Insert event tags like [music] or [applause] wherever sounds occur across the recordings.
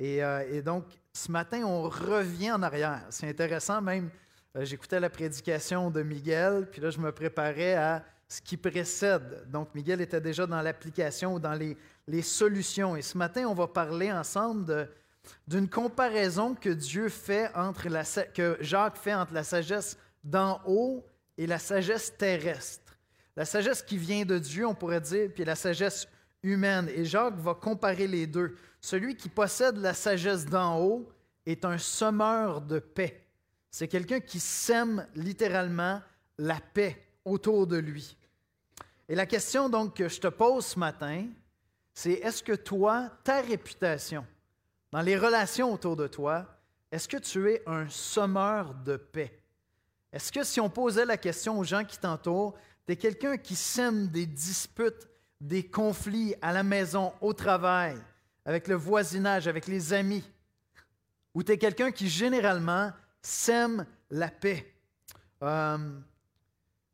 Et, euh, et donc, ce matin, on revient en arrière. C'est intéressant, même, euh, j'écoutais la prédication de Miguel, puis là, je me préparais à ce qui précède. Donc, Miguel était déjà dans l'application, dans les, solutions. Et ce matin, on va parler ensemble d'une comparaison que Dieu fait entre que Jacques fait entre la sagesse d'en haut et la sagesse terrestre. La sagesse qui vient de Dieu, on pourrait dire, puis la sagesse humaine. Et Jacques va comparer les deux. Celui qui possède la sagesse d'en haut est un semeur de paix. C'est quelqu'un qui sème littéralement la paix autour de lui. Et la question donc que je te pose ce matin, c'est est-ce que toi, ta réputation, dans les relations autour de toi, est-ce que tu es un sommeur de paix? Est-ce que si on posait la question aux gens qui t'entourent, tu es quelqu'un qui sème des disputes, des conflits à la maison, au travail, avec le voisinage, avec les amis, ou tu es quelqu'un qui généralement sème la paix? Euh,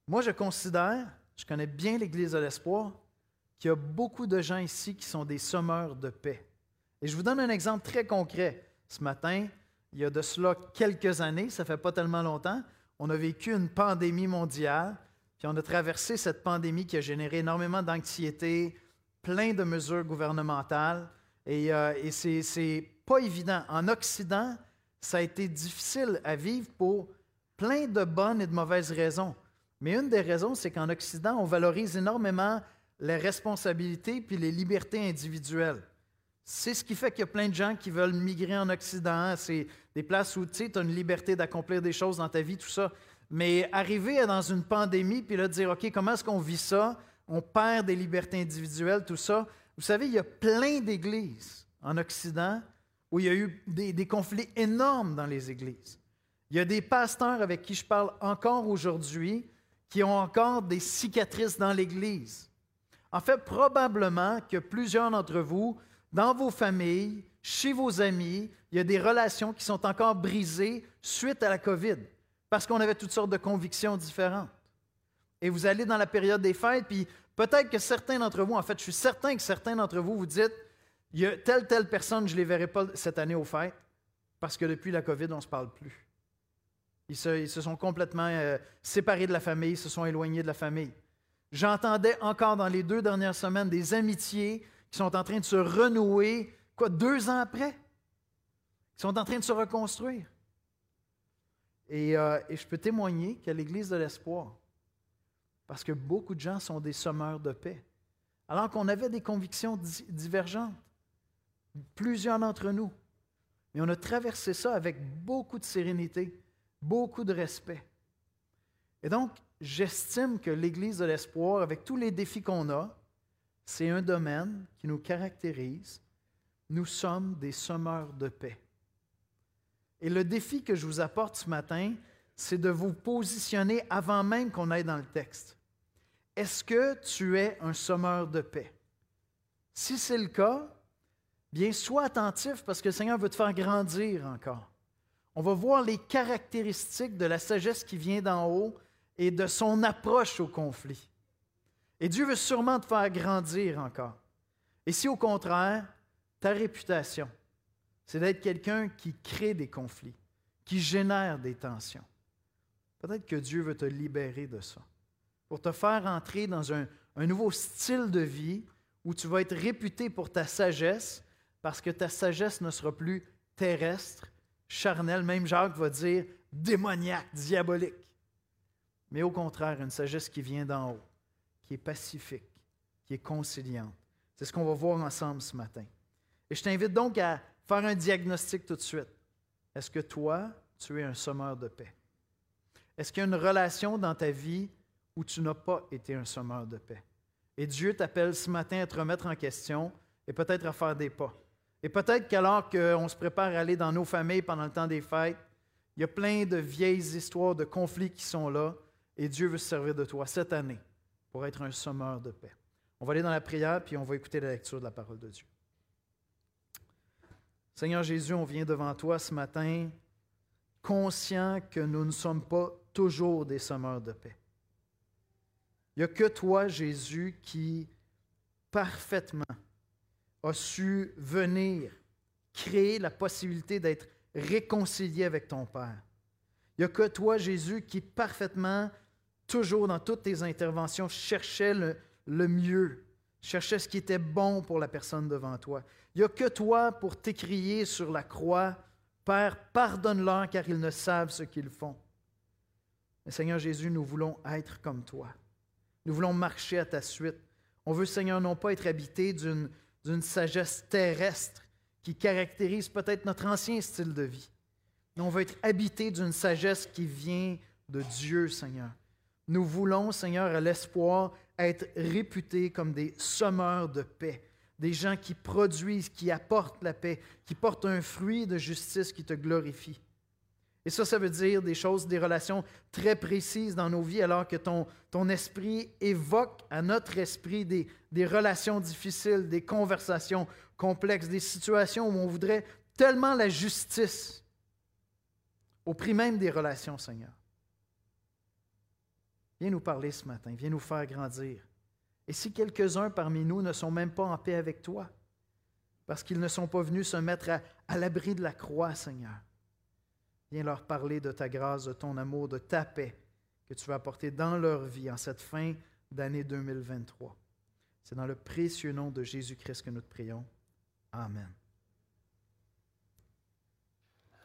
moi, je considère, je connais bien l'Église de l'Espoir, qu'il y a beaucoup de gens ici qui sont des sommeurs de paix. Et je vous donne un exemple très concret. Ce matin, il y a de cela quelques années, ça fait pas tellement longtemps, on a vécu une pandémie mondiale, puis on a traversé cette pandémie qui a généré énormément d'anxiété, plein de mesures gouvernementales, et, euh, et c'est pas évident. En Occident, ça a été difficile à vivre pour plein de bonnes et de mauvaises raisons. Mais une des raisons, c'est qu'en Occident, on valorise énormément les responsabilités puis les libertés individuelles. C'est ce qui fait qu'il y a plein de gens qui veulent migrer en Occident. C'est des places où tu as une liberté d'accomplir des choses dans ta vie, tout ça. Mais arriver dans une pandémie, puis là, dire, OK, comment est-ce qu'on vit ça? On perd des libertés individuelles, tout ça. Vous savez, il y a plein d'églises en Occident où il y a eu des, conflits énormes dans les églises. Il y a des pasteurs avec qui je parle encore aujourd'hui qui ont encore des cicatrices dans l'Église. En fait, probablement que plusieurs d'entre vous dans vos familles, chez vos amis, il y a des relations qui sont encore brisées suite à la COVID, parce qu'on avait toutes sortes de convictions différentes. Et vous allez dans la période des fêtes, puis peut-être que certains d'entre vous, en fait, je suis certain que certains d'entre vous vous dites, il y a telle, telle personne, je ne les verrai pas cette année aux fêtes, parce que depuis la COVID, on ne se parle plus. Ils se, sont complètement euh, séparés de la famille, ils se sont éloignés de la famille. J'entendais encore dans les deux dernières semaines des amitiés qui sont en train de se renouer, quoi, deux ans après? Qui sont en train de se reconstruire. Et, euh, et je peux témoigner qu'à l'Église de l'Espoir, parce que beaucoup de gens sont des sommeurs de paix, alors qu'on avait des convictions divergentes, plusieurs d'entre nous, mais on a traversé ça avec beaucoup de sérénité, beaucoup de respect. Et donc, j'estime que l'Église de l'Espoir, avec tous les défis qu'on a, c'est un domaine qui nous caractérise. Nous sommes des sommeurs de paix. Et le défi que je vous apporte ce matin, c'est de vous positionner avant même qu'on aille dans le texte. Est-ce que tu es un sommeur de paix? Si c'est le cas, bien sois attentif parce que le Seigneur veut te faire grandir encore. On va voir les caractéristiques de la sagesse qui vient d'en haut et de son approche au conflit. Et Dieu veut sûrement te faire grandir encore. Et si au contraire, ta réputation, c'est d'être quelqu'un qui crée des conflits, qui génère des tensions, peut-être que Dieu veut te libérer de ça, pour te faire entrer dans un, nouveau style de vie où tu vas être réputé pour ta sagesse, parce que ta sagesse ne sera plus terrestre, charnelle, même Jacques va dire démoniaque, diabolique, mais au contraire, une sagesse qui vient d'en haut qui est pacifique, qui est conciliante. C'est ce qu'on va voir ensemble ce matin. Et je t'invite donc à faire un diagnostic tout de suite. Est-ce que toi, tu es un sommeur de paix? Est-ce qu'il y a une relation dans ta vie où tu n'as pas été un sommeur de paix? Et Dieu t'appelle ce matin à te remettre en question et peut-être à faire des pas. Et peut-être qu'alors qu'on se prépare à aller dans nos familles pendant le temps des fêtes, il y a plein de vieilles histoires de conflits qui sont là et Dieu veut se servir de toi cette année pour être un sommeur de paix. On va aller dans la prière, puis on va écouter la lecture de la parole de Dieu. Seigneur Jésus, on vient devant toi ce matin, conscient que nous ne sommes pas toujours des sommeurs de paix. Il n'y a que toi, Jésus, qui parfaitement a su venir créé la possibilité d'être réconcilié avec ton Père. Il n'y a que toi, Jésus, qui parfaitement, toujours dans toutes tes interventions, cherchais le, le mieux, cherchait ce qui était bon pour la personne devant toi. Il n'y a que toi pour t'écrier sur la croix, Père, pardonne-leur car ils ne savent ce qu'ils font. Mais Seigneur Jésus, nous voulons être comme toi. Nous voulons marcher à ta suite. On veut, Seigneur, non pas être habité d'une sagesse terrestre qui caractérise peut-être notre ancien style de vie. Mais on veut être habité d'une sagesse qui vient de Dieu, Seigneur. Nous voulons, Seigneur, à l'espoir, être réputés comme des sommeurs de paix, des gens qui produisent, qui apportent la paix, qui portent un fruit de justice qui te glorifie. Et ça, ça veut dire des choses, des relations très précises dans nos vies, alors que ton, esprit évoque à notre esprit des, relations difficiles, des conversations complexes, des situations où on voudrait tellement la justice, au prix même des relations, Seigneur. Viens nous parler ce matin, viens nous faire grandir. Et si quelques-uns parmi nous ne sont même pas en paix avec toi, parce qu'ils ne sont pas venus se mettre à l'abri de la croix, Seigneur, viens leur parler de ta grâce, de ton amour, de ta paix que tu vas apporter dans leur vie en cette fin d'année 2023. C'est dans le précieux nom de Jésus-Christ que nous te prions. Amen.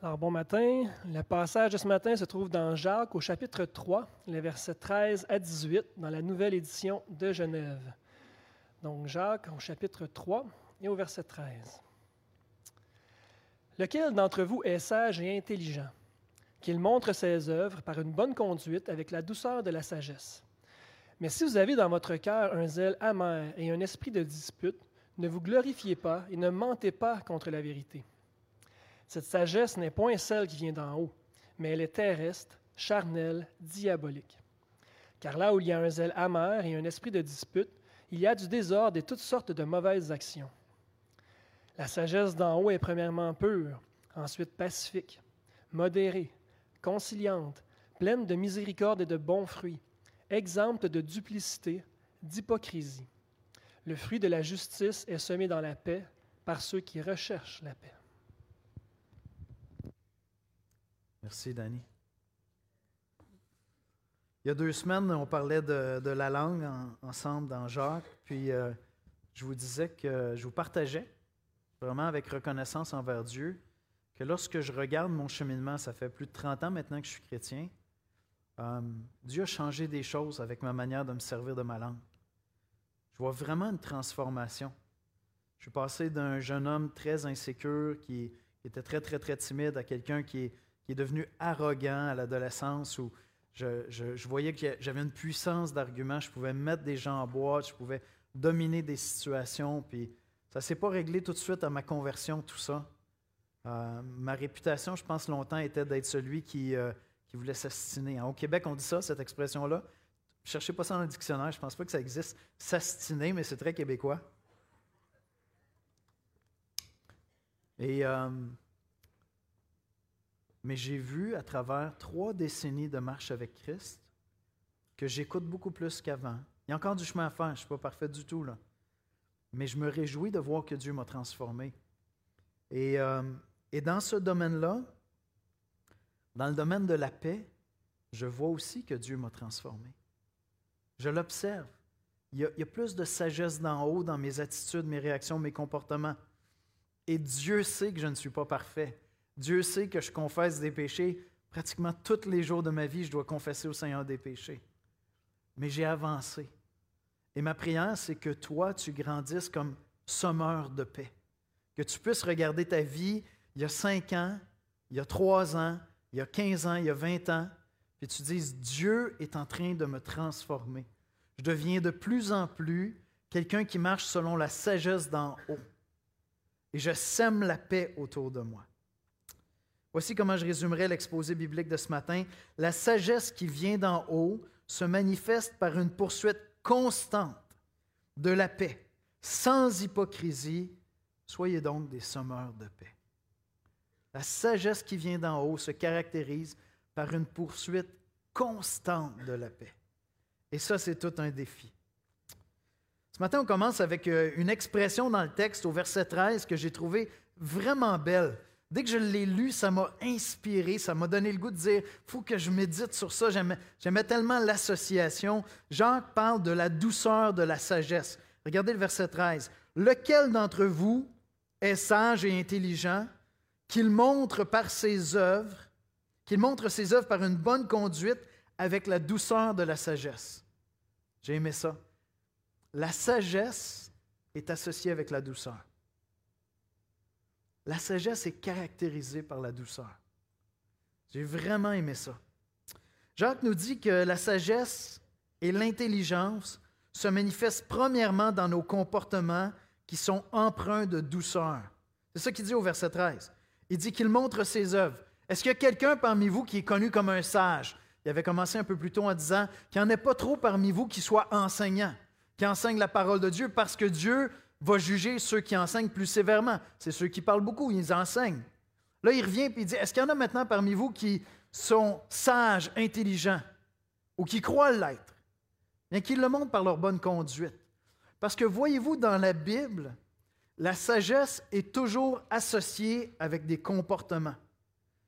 Alors, bon matin. Le passage de ce matin se trouve dans Jacques au chapitre 3, les versets 13 à 18, dans la nouvelle édition de Genève. Donc, Jacques au chapitre 3 et au verset 13. Lequel d'entre vous est sage et intelligent, qu'il montre ses œuvres par une bonne conduite avec la douceur de la sagesse? Mais si vous avez dans votre cœur un zèle amer et un esprit de dispute, ne vous glorifiez pas et ne mentez pas contre la vérité. Cette sagesse n'est point celle qui vient d'en haut, mais elle est terrestre, charnelle, diabolique. Car là où il y a un zèle amer et un esprit de dispute, il y a du désordre et toutes sortes de mauvaises actions. La sagesse d'en haut est premièrement pure, ensuite pacifique, modérée, conciliante, pleine de miséricorde et de bons fruits, exempte de duplicité, d'hypocrisie. Le fruit de la justice est semé dans la paix par ceux qui recherchent la paix. Merci, Danny. Il y a deux semaines, on parlait de, la langue ensemble dans Jacques, puis euh, je vous disais que je vous partageais, vraiment avec reconnaissance envers Dieu, que lorsque je regarde mon cheminement, ça fait plus de 30 ans maintenant que je suis chrétien, euh, Dieu a changé des choses avec ma manière de me servir de ma langue. Je vois vraiment une transformation. Je suis passé d'un jeune homme très insécure qui était très, très, très timide à quelqu'un qui est qui est devenu arrogant à l'adolescence où je, voyais que j'avais une puissance d'argument, je pouvais mettre des gens en boîte, je pouvais dominer des situations, puis ça ne s'est pas réglé tout de suite à ma conversion, tout ça. Euh, ma réputation, je pense longtemps, était d'être celui qui, euh, qui voulait s'astiner. Au Québec, on dit ça, cette expression-là. Cherchez pas ça dans le dictionnaire, je pense pas que ça existe, s'astiner, mais c'est très québécois. Et euh, mais j'ai vu à travers trois décennies de marche avec Christ que j'écoute beaucoup plus qu'avant. Il y a encore du chemin à faire, je ne suis pas parfait du tout, là. Mais je me réjouis de voir que Dieu m'a transformé. Et, euh, et dans ce domaine-là, dans le domaine de la paix, je vois aussi que Dieu m'a transformé. Je l'observe. Il, il y, a, plus de sagesse d'en haut dans mes attitudes, mes réactions, mes comportements. Et Dieu sait que je ne suis pas parfait. Dieu sait que je confesse des péchés. Pratiquement tous les jours de ma vie, je dois confesser au Seigneur des péchés. Mais j'ai avancé. Et ma prière, c'est que toi, tu grandisses comme sommeur de paix. Que tu puisses regarder ta vie il y a cinq ans, il y a trois ans, il y a quinze ans, il y a vingt ans, puis tu dises, Dieu est en train de me transformer. Je deviens de plus en plus quelqu'un qui marche selon la sagesse d'en haut. Et je sème la paix autour de moi. Voici comment je résumerai l'exposé biblique de ce matin. La sagesse qui vient d'en haut se manifeste par une poursuite constante de la paix, sans hypocrisie. Soyez donc des sommeurs de paix. La sagesse qui vient d'en haut se caractérise par une poursuite constante de la paix. Et ça, c'est tout un défi. Ce matin, on commence avec euh, une expression dans le texte au verset 13 que j'ai trouvé vraiment belle. Dès que je l'ai lu, ça m'a inspiré, ça m'a donné le goût de dire, faut que je médite sur ça. J'aimais tellement l'association. Jacques parle de la douceur de la sagesse. Regardez le verset 13. Lequel d'entre vous est sage et intelligent, qu'il montre par ses œuvres, qu'il montre ses œuvres par une bonne conduite avec la douceur de la sagesse? J'ai aimé ça. La sagesse est associée avec la douceur. La sagesse est caractérisée par la douceur. J'ai vraiment aimé ça. Jacques nous dit que la sagesse et l'intelligence se manifestent premièrement dans nos comportements qui sont empreints de douceur. C'est ça qu'il dit au verset 13. Il dit qu'il montre ses œuvres. Est-ce qu'il y a quelqu'un parmi vous qui est connu comme un sage? Il avait commencé un peu plus tôt en disant qu'il n'y en ait pas trop parmi vous qui soient enseignants, qui enseignent la parole de Dieu, parce que Dieu va juger ceux qui enseignent plus sévèrement. C'est ceux qui parlent beaucoup, ils enseignent. Là, il revient et il dit, est-ce qu'il y en a maintenant parmi vous qui sont sages, intelligents, ou qui croient l'être? Bien qu'ils le montrent par leur bonne conduite. Parce que voyez-vous, dans la Bible, la sagesse est toujours associée avec des comportements.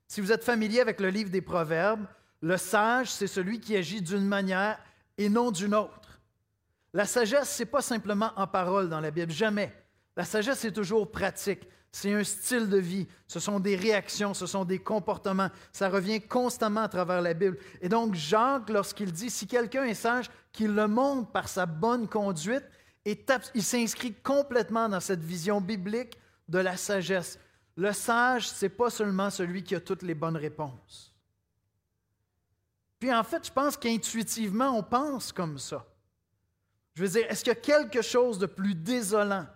Si vous êtes familier avec le livre des Proverbes, le sage, c'est celui qui agit d'une manière et non d'une autre. La sagesse, ce n'est pas simplement en parole dans la Bible, jamais. La sagesse est toujours pratique. C'est un style de vie, ce sont des réactions, ce sont des comportements. Ça revient constamment à travers la Bible. Et donc, Jacques, lorsqu'il dit, si quelqu'un est sage, qu'il le montre par sa bonne conduite, il s'inscrit complètement dans cette vision biblique de la sagesse. Le sage, ce n'est pas seulement celui qui a toutes les bonnes réponses. Puis en fait, je pense qu'intuitivement, on pense comme ça. Je veux dire, est-ce qu'il y a quelque chose de plus désolant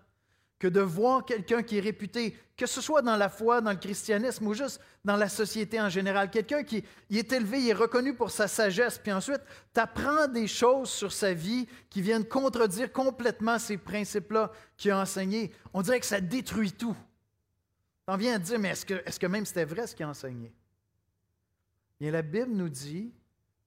que de voir quelqu'un qui est réputé, que ce soit dans la foi, dans le christianisme ou juste dans la société en général, quelqu'un qui est élevé, il est reconnu pour sa sagesse, puis ensuite, tu apprends des choses sur sa vie qui viennent contredire complètement ces principes-là qu'il a enseignés. On dirait que ça détruit tout. On vient à dire, mais est-ce que, est que même c'était vrai ce qu'il a enseigné? Bien, la Bible nous dit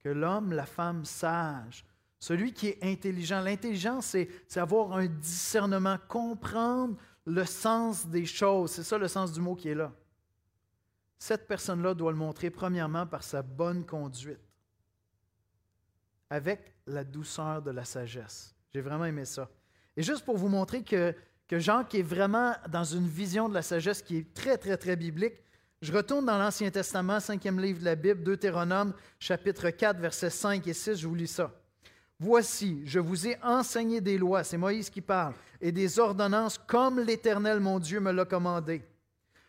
que l'homme, la femme sage, celui qui est intelligent. L'intelligence, c'est, avoir un discernement, comprendre le sens des choses. C'est ça le sens du mot qui est là. Cette personne-là doit le montrer premièrement par sa bonne conduite, avec la douceur de la sagesse. J'ai vraiment aimé ça. Et juste pour vous montrer que, que Jacques est vraiment dans une vision de la sagesse qui est très, très, très biblique, je retourne dans l'Ancien Testament, cinquième livre de la Bible, Deutéronome, chapitre 4, versets 5 et 6, je vous lis ça. Voici, je vous ai enseigné des lois, c'est Moïse qui parle, et des ordonnances comme l'Éternel mon Dieu me l'a commandé,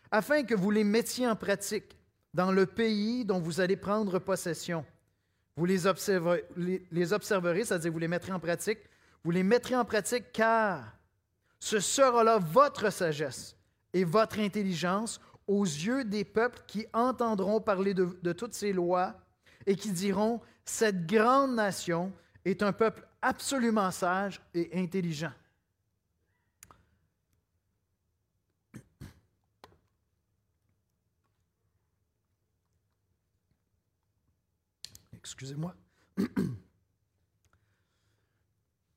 afin que vous les mettiez en pratique dans le pays dont vous allez prendre possession. Vous les, observerez, c'est-à-dire vous les mettrez en pratique, vous les mettrez en pratique car ce sera là votre sagesse et votre intelligence aux yeux des peuples qui entendront parler de toutes ces lois et qui diront, cette grande nation est un peuple absolument sage et intelligent. Excusez-moi.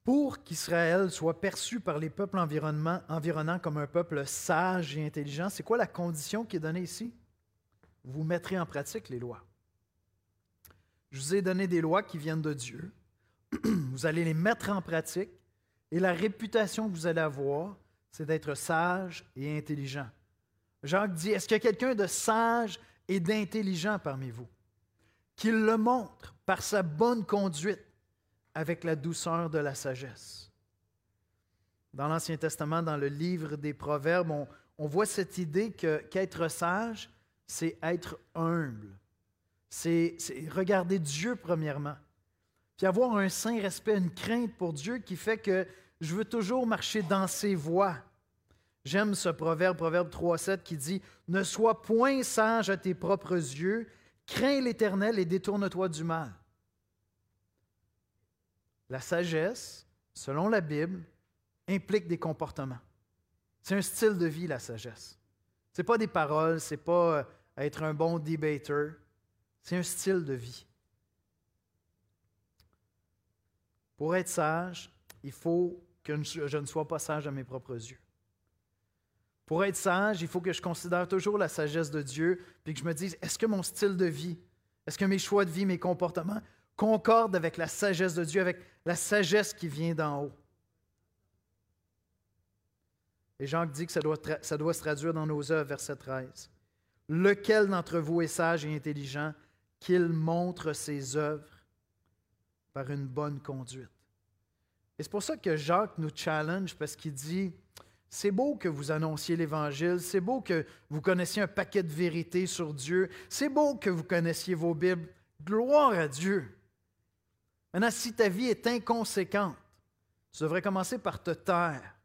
Pour qu'Israël soit perçu par les peuples environnants comme un peuple sage et intelligent, c'est quoi la condition qui est donnée ici? Vous mettrez en pratique les lois. Je vous ai donné des lois qui viennent de Dieu, [clears throat] vous allez les mettre en pratique et la réputation que vous allez avoir, c'est d'être sage et intelligent. Jacques dit, est-ce qu'il y a quelqu'un de sage et d'intelligent parmi vous? Qu'il le montre par sa bonne conduite avec la douceur de la sagesse? Dans l'Ancien Testament, dans le livre des Proverbes, on, voit cette idée que, qu'être sage, c'est être humble. C'est, c'est regarder Dieu premièrement puis avoir un saint respect, une crainte pour Dieu qui fait que je veux toujours marcher dans ses voies. J'aime ce proverbe, proverbe 3.7, qui dit Ne sois point sage à tes propres yeux, crains l'Éternel et détourne-toi du mal. La sagesse, selon la Bible, implique des comportements. C'est un style de vie, la sagesse. Ce n'est pas des paroles, ce n'est pas euh, être un bon debater, c'est un style de vie. Pour être sage, il faut que je ne sois pas sage à mes propres yeux. Pour être sage, il faut que je considère toujours la sagesse de Dieu, puis que je me dise, est-ce que mon style de vie, est-ce que mes choix de vie, mes comportements concordent avec la sagesse de Dieu, avec la sagesse qui vient d'en haut? Et Jacques dit que ça doit, ça doit se traduire dans nos œuvres, verset 13. Lequel d'entre vous est sage et intelligent qu'il montre ses œuvres? Par une bonne conduite? Et c'est pour ça que Jacques nous challenge, parce qu'il dit, c'est beau que vous annonciez l'Évangile, c'est beau que vous connaissiez un paquet de vérités sur Dieu, c'est beau que vous connaissiez vos Bibles. Gloire à Dieu. Maintenant, si ta vie est inconséquente, tu devrais commencer par te taire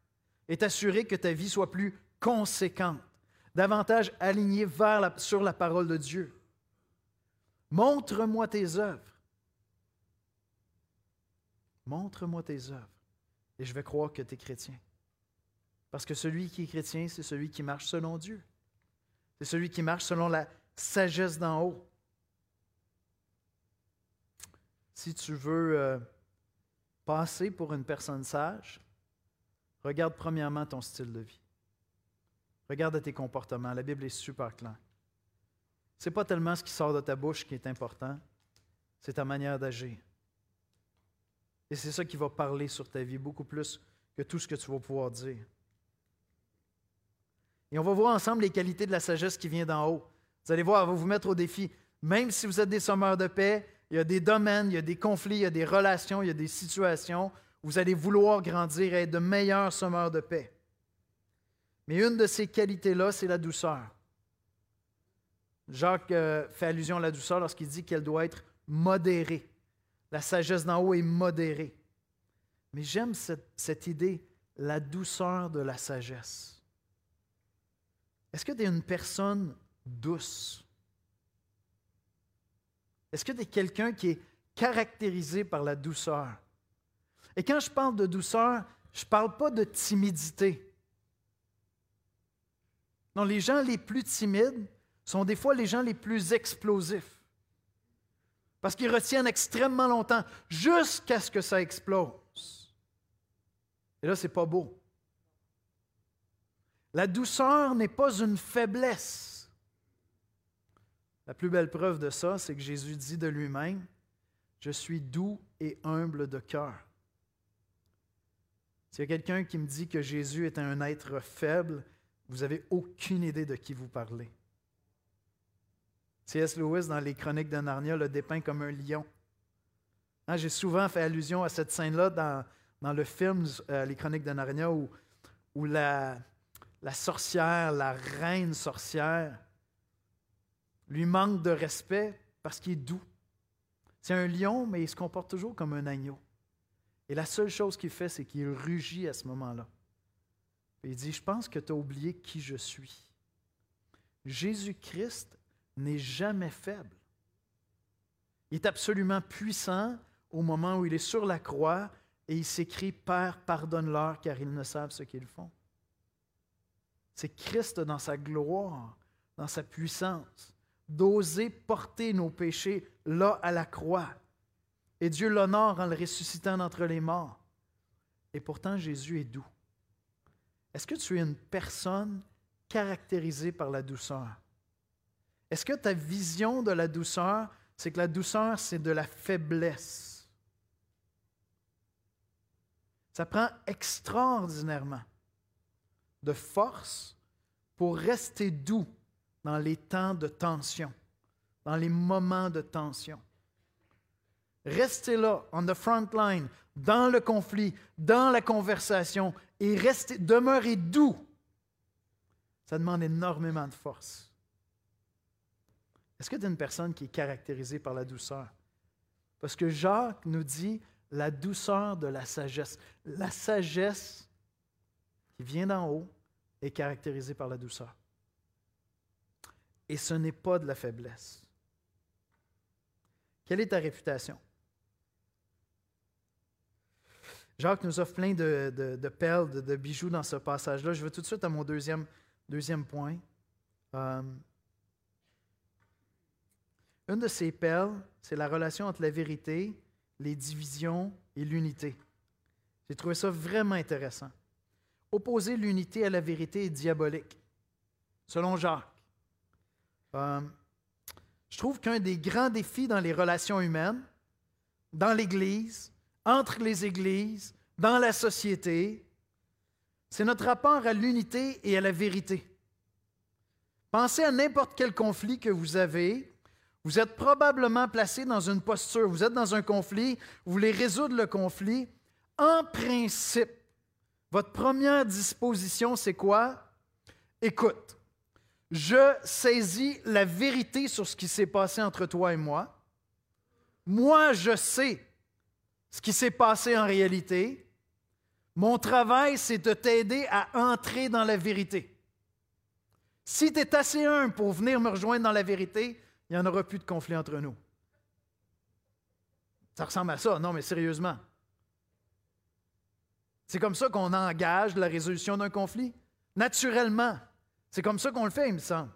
et t'assurer que ta vie soit plus conséquente, davantage alignée sur la parole de Dieu. Montre-moi tes œuvres. Montre-moi tes œuvres et je vais croire que tu es chrétien. Parce que celui qui est chrétien, c'est celui qui marche selon Dieu. C'est celui qui marche selon la sagesse d'en haut. Si tu veux euh, passer pour une personne sage, regarde premièrement ton style de vie. Regarde tes comportements. La Bible est super claire. Ce n'est pas tellement ce qui sort de ta bouche qui est important, c'est ta manière d'agir. Et c'est ça qui va parler sur ta vie beaucoup plus que tout ce que tu vas pouvoir dire. Et on va voir ensemble les qualités de la sagesse qui vient d'en haut. Vous allez voir, elle va vous mettre au défi. Même si vous êtes des sommeurs de paix, il y a des domaines, il y a des conflits, il y a des relations, il y a des situations où vous allez vouloir grandir et être de meilleurs sommeurs de paix. Mais une de ces qualités-là, c'est la douceur. Jacques euh, fait allusion à la douceur lorsqu'il dit qu'elle doit être modérée. La sagesse d'en haut est modérée. Mais j'aime cette, idée, la douceur de la sagesse. Est-ce que tu es une personne douce? Est-ce que tu es quelqu'un qui est caractérisé par la douceur? Et quand je parle de douceur, je ne parle pas de timidité. Non, les gens les plus timides sont des fois les gens les plus explosifs. Parce qu'ils retiennent extrêmement longtemps jusqu'à ce que ça explose. Et là, ce n'est pas beau. La douceur n'est pas une faiblesse. La plus belle preuve de ça, c'est que Jésus dit de lui-même, Je suis doux et humble de cœur. S'il y a quelqu'un qui me dit que Jésus est un être faible, vous n'avez aucune idée de qui vous parlez. C.S. Lewis, dans les Chroniques de Narnia, le dépeint comme un lion. Hein, j'ai souvent fait allusion à cette scène-là dans, dans, le film euh, Les Chroniques de Narnia où, où la, la sorcière, la reine sorcière, lui manque de respect parce qu'il est doux. C'est un lion, mais il se comporte toujours comme un agneau. Et la seule chose qu'il fait, c'est qu'il rugit à ce moment-là. il dit, je pense que tu as oublié qui je suis. Jésus-Christ n'est jamais faible. Il est absolument puissant au moment où il est sur la croix et il s'écrit, Père, pardonne-leur car ils ne savent ce qu'ils font. C'est Christ dans sa gloire, dans sa puissance, d'oser porter nos péchés là à la croix. Et Dieu l'honore en le ressuscitant d'entre les morts. Et pourtant, Jésus est doux. Est-ce que tu es une personne caractérisée par la douceur? Est-ce que ta vision de la douceur, c'est que la douceur, c'est de la faiblesse? Ça prend extraordinairement de force pour rester doux dans les temps de tension, dans les moments de tension. Restez là, on the front line, dans le conflit, dans la conversation, et restez, demeurez doux. Ça demande énormément de force. Est-ce que tu es une personne qui est caractérisée par la douceur? Parce que Jacques nous dit la douceur de la sagesse. La sagesse qui vient d'en haut est caractérisée par la douceur. Et ce n'est pas de la faiblesse. Quelle est ta réputation? Jacques nous offre plein de, perles, de, bijoux dans ce passage-là. Je vais tout de suite à mon deuxième, deuxième point. Euh, une de ces perles, c'est la relation entre la vérité, les divisions et l'unité. J'ai trouvé ça vraiment intéressant. Opposer l'unité à la vérité est diabolique, selon Jacques. Euh, je trouve qu'un des grands défis dans les relations humaines, dans l'Église, entre les Églises, dans la société, c'est notre rapport à l'unité et à la vérité. Pensez à n'importe quel conflit que vous avez. Vous êtes probablement placé dans une posture, vous êtes dans un conflit, vous voulez résoudre le conflit. En principe, votre première disposition, c'est quoi? Écoute, je saisis la vérité sur ce qui s'est passé entre toi et moi. Moi, je sais ce qui s'est passé en réalité. Mon travail, c'est de t'aider à entrer dans la vérité. Si tu es assez humble pour venir me rejoindre dans la vérité, il n'y en aura plus de conflit entre nous. Ça ressemble à ça, non, mais sérieusement. C'est comme ça qu'on engage la résolution d'un conflit, naturellement. C'est comme ça qu'on le fait, il me semble.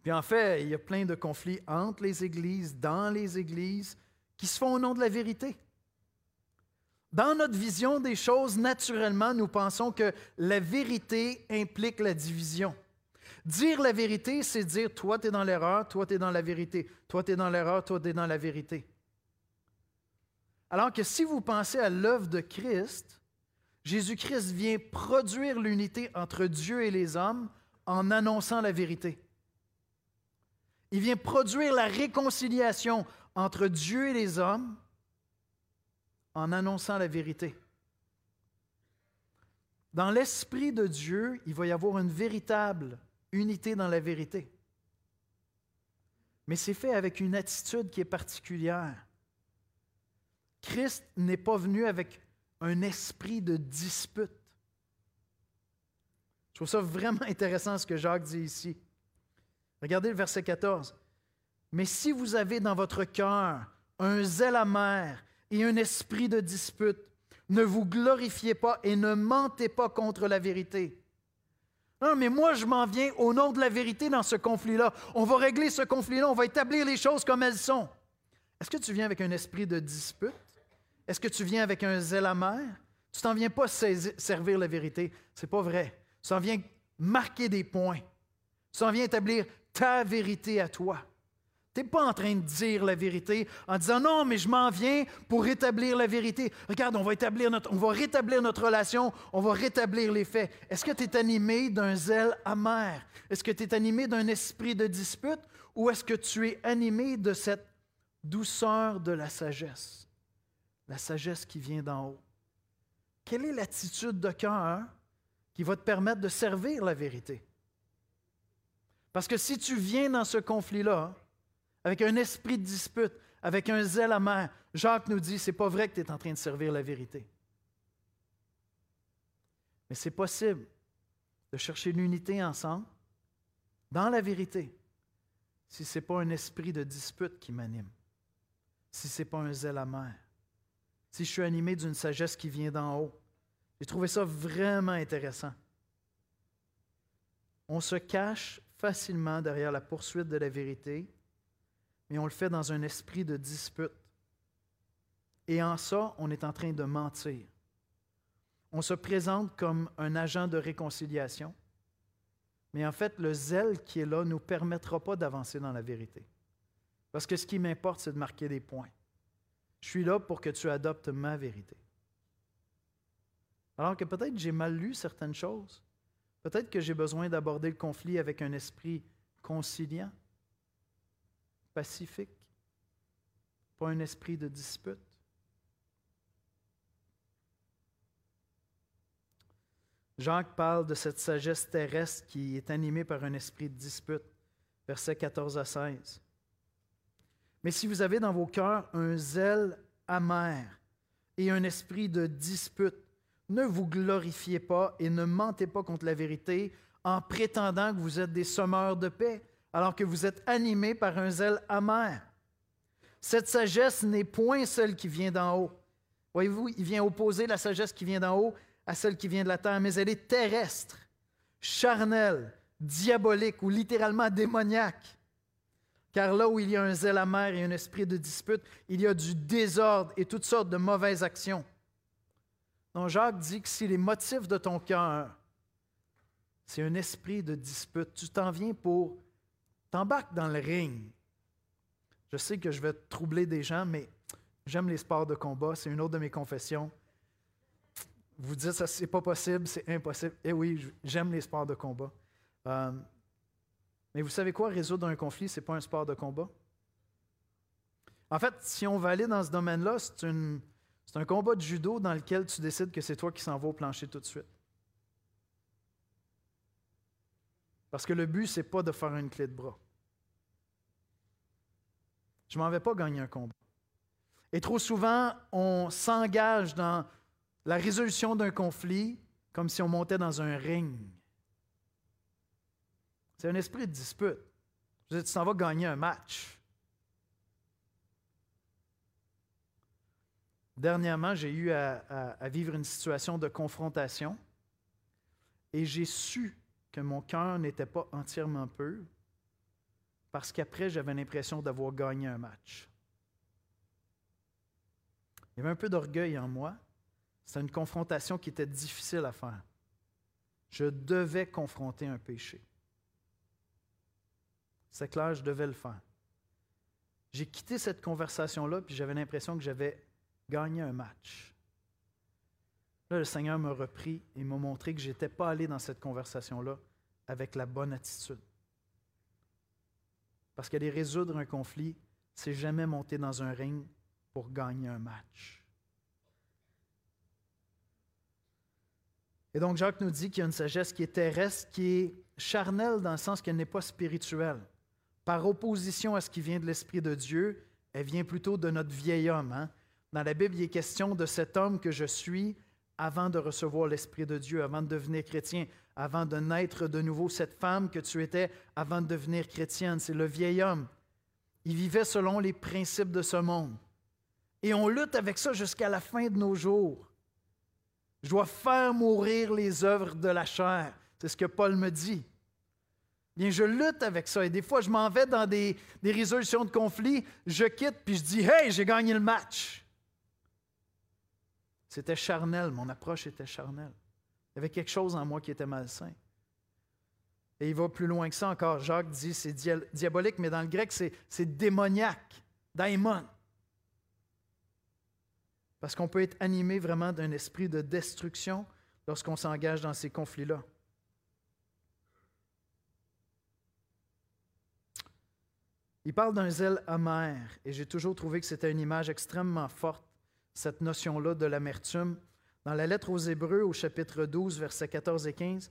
Puis en fait, il y a plein de conflits entre les églises, dans les églises, qui se font au nom de la vérité. Dans notre vision des choses, naturellement, nous pensons que la vérité implique la division. Dire la vérité, c'est dire toi, tu es dans l'erreur, toi, tu es dans la vérité, toi, tu es dans l'erreur, toi, tu es dans la vérité. Alors que si vous pensez à l'œuvre de Christ, Jésus-Christ vient produire l'unité entre Dieu et les hommes en annonçant la vérité. Il vient produire la réconciliation entre Dieu et les hommes en annonçant la vérité. Dans l'Esprit de Dieu, il va y avoir une véritable unité dans la vérité. Mais c'est fait avec une attitude qui est particulière. Christ n'est pas venu avec un esprit de dispute. Je trouve ça vraiment [laughs] intéressant ce que Jacques dit ici. Regardez le verset 14. Mais si vous avez dans votre cœur un zèle amer et un esprit de dispute, ne vous glorifiez pas et ne mentez pas contre la vérité. Non, mais moi, je m'en viens au nom de la vérité dans ce conflit-là. On va régler ce conflit-là, on va établir les choses comme elles sont. Est-ce que tu viens avec un esprit de dispute? Est-ce que tu viens avec un zèle amer? Tu t'en viens pas servir la vérité. C'est pas vrai. Tu t'en viens marquer des points. Tu t'en viens établir ta vérité à toi. Tu n'es pas en train de dire la vérité en disant non, mais je m'en viens pour rétablir la vérité. Regarde, on va, notre, on va rétablir notre relation, on va rétablir les faits. Est-ce que tu es animé d'un zèle amer? Est-ce que tu es animé d'un esprit de dispute? Ou est-ce que tu es animé de cette douceur de la sagesse? La sagesse qui vient d'en haut. Quelle est l'attitude de cœur qui va te permettre de servir la vérité? Parce que si tu viens dans ce conflit-là, avec un esprit de dispute, avec un zèle amer, Jacques nous dit, c'est pas vrai que tu es en train de servir la vérité. Mais c'est possible de chercher l'unité ensemble, dans la vérité, si ce n'est pas un esprit de dispute qui m'anime, si ce n'est pas un zèle amer, si je suis animé d'une sagesse qui vient d'en haut. J'ai trouvé ça vraiment intéressant. On se cache facilement derrière la poursuite de la vérité mais on le fait dans un esprit de dispute. Et en ça, on est en train de mentir. On se présente comme un agent de réconciliation, mais en fait, le zèle qui est là ne nous permettra pas d'avancer dans la vérité. Parce que ce qui m'importe, c'est de marquer des points. Je suis là pour que tu adoptes ma vérité. Alors que peut-être j'ai mal lu certaines choses. Peut-être que j'ai besoin d'aborder le conflit avec un esprit conciliant pacifique, pas un esprit de dispute. Jacques parle de cette sagesse terrestre qui est animée par un esprit de dispute, versets 14 à 16. Mais si vous avez dans vos cœurs un zèle amer et un esprit de dispute, ne vous glorifiez pas et ne mentez pas contre la vérité en prétendant que vous êtes des sommeurs de paix alors que vous êtes animés par un zèle amer. Cette sagesse n'est point celle qui vient d'en haut. Voyez-vous, il vient opposer la sagesse qui vient d'en haut à celle qui vient de la terre, mais elle est terrestre, charnelle, diabolique ou littéralement démoniaque. Car là où il y a un zèle amer et un esprit de dispute, il y a du désordre et toutes sortes de mauvaises actions. Non, Jacques dit que si les motifs de ton cœur, c'est un esprit de dispute, tu t'en viens pour t'embarques dans le ring. Je sais que je vais troubler des gens, mais j'aime les sports de combat, c'est une autre de mes confessions. Vous dites ça, c'est pas possible, c'est impossible. Eh oui, j'aime les sports de combat. Euh, mais vous savez quoi, résoudre un conflit, c'est pas un sport de combat. En fait, si on va aller dans ce domaine-là, c'est un combat de judo dans lequel tu décides que c'est toi qui s'en vas au plancher tout de suite. Parce que le but, c'est pas de faire une clé de bras. Je m'en vais pas gagner un combat. Et trop souvent, on s'engage dans la résolution d'un conflit comme si on montait dans un ring. C'est un esprit de dispute. tu t'en vas gagner un match. Dernièrement, j'ai eu à, vivre une situation de confrontation et j'ai su que mon cœur n'était pas entièrement pur parce qu'après, j'avais l'impression d'avoir gagné un match. Il y avait un peu d'orgueil en moi. C'était une confrontation qui était difficile à faire. Je devais confronter un péché. C'est clair, je devais le faire. J'ai quitté cette conversation-là, puis j'avais l'impression que j'avais gagné un match. Là, le Seigneur m'a repris et m'a montré que je n'étais pas allé dans cette conversation-là avec la bonne attitude. Parce qu'aller résoudre un conflit, c'est jamais monter dans un ring pour gagner un match. Et donc Jacques nous dit qu'il y a une sagesse qui est terrestre, qui est charnelle dans le sens qu'elle n'est pas spirituelle. Par opposition à ce qui vient de l'Esprit de Dieu, elle vient plutôt de notre vieil homme. Hein. Dans la Bible, il est question de cet homme que je suis avant de recevoir l'Esprit de Dieu, avant de devenir chrétien, avant de naître de nouveau, cette femme que tu étais avant de devenir chrétienne. C'est le vieil homme. Il vivait selon les principes de ce monde. Et on lutte avec ça jusqu'à la fin de nos jours. Je dois faire mourir les œuvres de la chair. C'est ce que Paul me dit. Bien, je lutte avec ça. Et des fois, je m'en vais dans des, des résolutions de conflits, je quitte, puis je dis Hey, j'ai gagné le match. C'était charnel, mon approche était charnelle. Il y avait quelque chose en moi qui était malsain. Et il va plus loin que ça encore. Jacques dit c'est diabolique, mais dans le grec, c'est démoniaque, daimon. Parce qu'on peut être animé vraiment d'un esprit de destruction lorsqu'on s'engage dans ces conflits-là. Il parle d'un zèle amer, et j'ai toujours trouvé que c'était une image extrêmement forte, cette notion-là de l'amertume. Dans la lettre aux Hébreux, au chapitre 12, versets 14 et 15,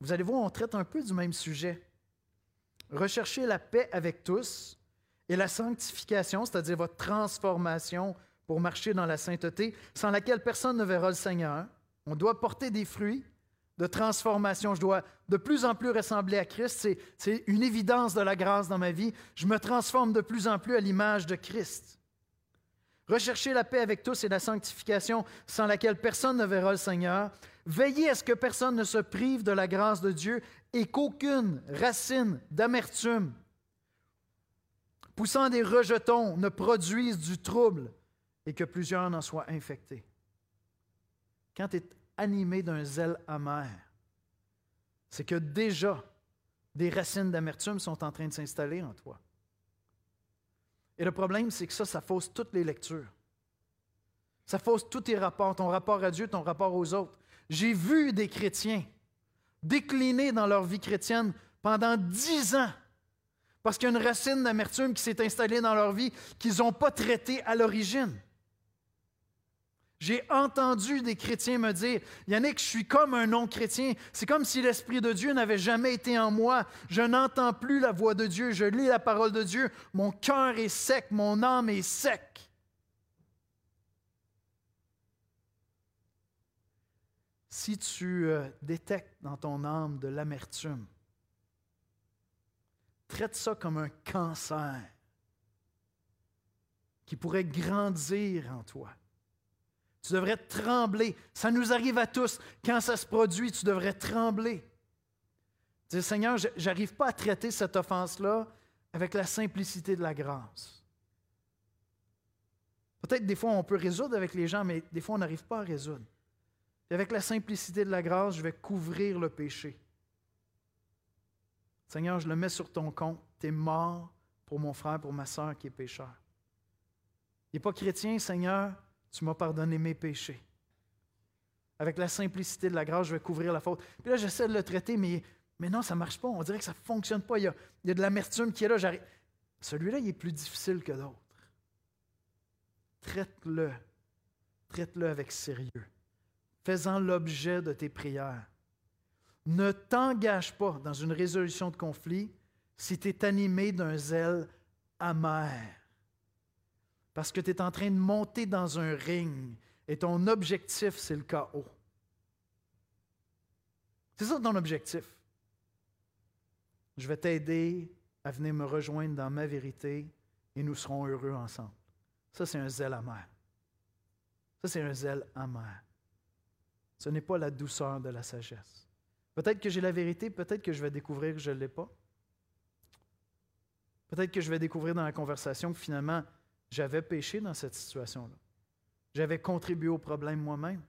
vous allez voir, on traite un peu du même sujet. Recherchez la paix avec tous et la sanctification, c'est-à-dire votre transformation pour marcher dans la sainteté, sans laquelle personne ne verra le Seigneur. On doit porter des fruits de transformation. Je dois de plus en plus ressembler à Christ. C'est une évidence de la grâce dans ma vie. Je me transforme de plus en plus à l'image de Christ. Recherchez la paix avec tous et la sanctification sans laquelle personne ne verra le Seigneur. Veillez à ce que personne ne se prive de la grâce de Dieu et qu'aucune racine d'amertume poussant des rejetons ne produise du trouble et que plusieurs n'en soient infectés. Quand tu es animé d'un zèle amer, c'est que déjà des racines d'amertume sont en train de s'installer en toi. Et le problème, c'est que ça, ça fausse toutes les lectures. Ça fausse tous tes rapports, ton rapport à Dieu, ton rapport aux autres. J'ai vu des chrétiens décliner dans leur vie chrétienne pendant dix ans parce qu'il y a une racine d'amertume qui s'est installée dans leur vie qu'ils n'ont pas traitée à l'origine. J'ai entendu des chrétiens me dire, Yannick, je suis comme un non-chrétien. C'est comme si l'Esprit de Dieu n'avait jamais été en moi. Je n'entends plus la voix de Dieu. Je lis la parole de Dieu. Mon cœur est sec. Mon âme est sec. Si tu euh, détectes dans ton âme de l'amertume, traite ça comme un cancer qui pourrait grandir en toi. Tu devrais trembler. Ça nous arrive à tous. Quand ça se produit, tu devrais trembler. Dire, Seigneur, je n'arrive pas à traiter cette offense-là avec la simplicité de la grâce. Peut-être des fois on peut résoudre avec les gens, mais des fois on n'arrive pas à résoudre. Et avec la simplicité de la grâce, je vais couvrir le péché. Seigneur, je le mets sur ton compte. Tu es mort pour mon frère, pour ma soeur qui est pécheur. Il n'est pas chrétien, Seigneur, tu m'as pardonné mes péchés. Avec la simplicité de la grâce, je vais couvrir la faute. Puis là, j'essaie de le traiter, mais, mais non, ça ne marche pas. On dirait que ça ne fonctionne pas. Il y, a, il y a de l'amertume qui est là. Celui-là, il est plus difficile que d'autres. Traite-le. Traite-le avec sérieux. Fais-en l'objet de tes prières. Ne t'engage pas dans une résolution de conflit si tu es animé d'un zèle amer. Parce que tu es en train de monter dans un ring et ton objectif, c'est le chaos. C'est ça ton objectif. Je vais t'aider à venir me rejoindre dans ma vérité et nous serons heureux ensemble. Ça, c'est un zèle amer. Ça, c'est un zèle amer. Ce n'est pas la douceur de la sagesse. Peut-être que j'ai la vérité, peut-être que je vais découvrir que je ne l'ai pas. Peut-être que je vais découvrir dans la conversation que finalement, j'avais péché dans cette situation-là. J'avais contribué au problème moi-même.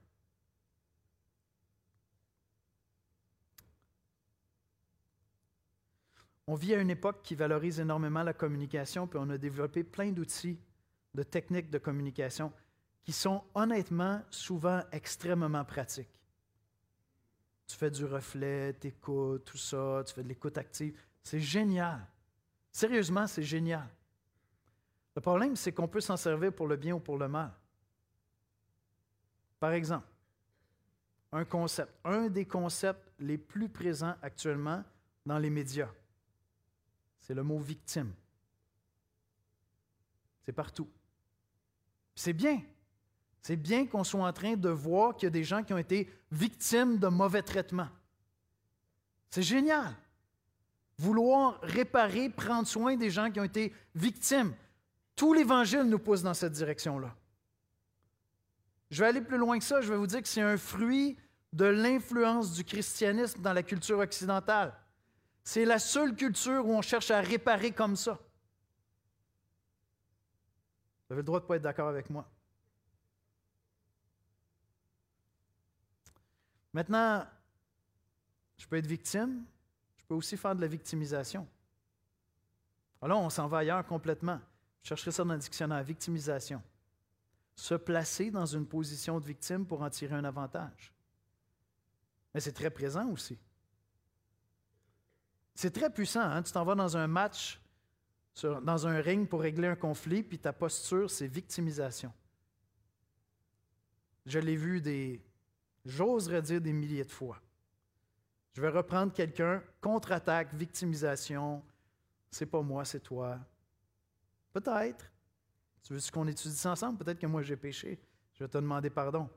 On vit à une époque qui valorise énormément la communication, puis on a développé plein d'outils, de techniques de communication qui sont honnêtement souvent extrêmement pratiques. Tu fais du reflet, tu écoutes, tout ça, tu fais de l'écoute active. C'est génial. Sérieusement, c'est génial. Le problème, c'est qu'on peut s'en servir pour le bien ou pour le mal. Par exemple, un concept, un des concepts les plus présents actuellement dans les médias, c'est le mot victime. C'est partout. C'est bien. C'est bien qu'on soit en train de voir qu'il y a des gens qui ont été victimes de mauvais traitements. C'est génial. Vouloir réparer, prendre soin des gens qui ont été victimes. Tout l'Évangile nous pousse dans cette direction-là. Je vais aller plus loin que ça. Je vais vous dire que c'est un fruit de l'influence du christianisme dans la culture occidentale. C'est la seule culture où on cherche à réparer comme ça. Vous avez le droit de ne pas être d'accord avec moi. Maintenant, je peux être victime, je peux aussi faire de la victimisation. Alors, on s'en va ailleurs complètement. Chercherai ça dans le dictionnaire, victimisation se placer dans une position de victime pour en tirer un avantage. Mais c'est très présent aussi. C'est très puissant. Hein? Tu t'en vas dans un match, dans un ring pour régler un conflit, puis ta posture, c'est victimisation. Je l'ai vu des, j'oserais dire des milliers de fois. Je vais reprendre quelqu'un, contre-attaque, victimisation. C'est pas moi, c'est toi. Peut-être. Tu veux qu'on étudie ça ensemble? Peut-être que moi j'ai péché. Je vais te demander pardon.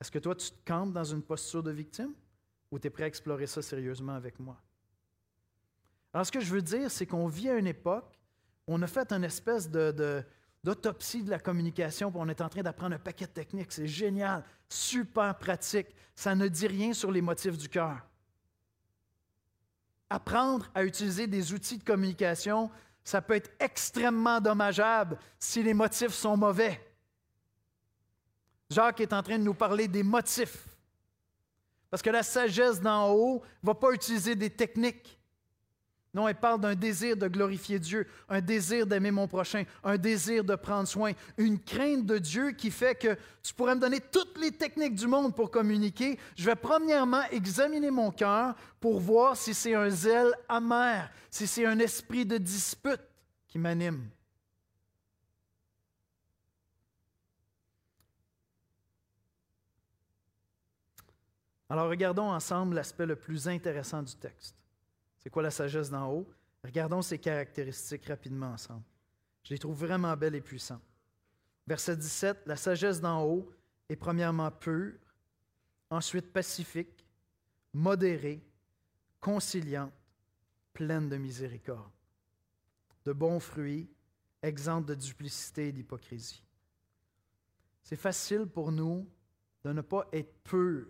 Est-ce que toi, tu te campes dans une posture de victime ou tu es prêt à explorer ça sérieusement avec moi? Alors, ce que je veux dire, c'est qu'on vit à une époque où on a fait une espèce d'autopsie de la communication, puis on est en train d'apprendre un paquet de techniques. C'est génial, super pratique. Ça ne dit rien sur les motifs du cœur. Apprendre à utiliser des outils de communication, ça peut être extrêmement dommageable si les motifs sont mauvais. Jacques est en train de nous parler des motifs. Parce que la sagesse d'en haut ne va pas utiliser des techniques. Non, elle parle d'un désir de glorifier Dieu, un désir d'aimer mon prochain, un désir de prendre soin, une crainte de Dieu qui fait que tu pourrais me donner toutes les techniques du monde pour communiquer. Je vais premièrement examiner mon cœur pour voir si c'est un zèle amer, si c'est un esprit de dispute qui m'anime. Alors regardons ensemble l'aspect le plus intéressant du texte. C'est quoi la sagesse d'en haut? Regardons ses caractéristiques rapidement ensemble. Je les trouve vraiment belles et puissantes. Verset 17, la sagesse d'en haut est premièrement pure, ensuite pacifique, modérée, conciliante, pleine de miséricorde, de bons fruits, exempte de duplicité et d'hypocrisie. C'est facile pour nous de ne pas être pur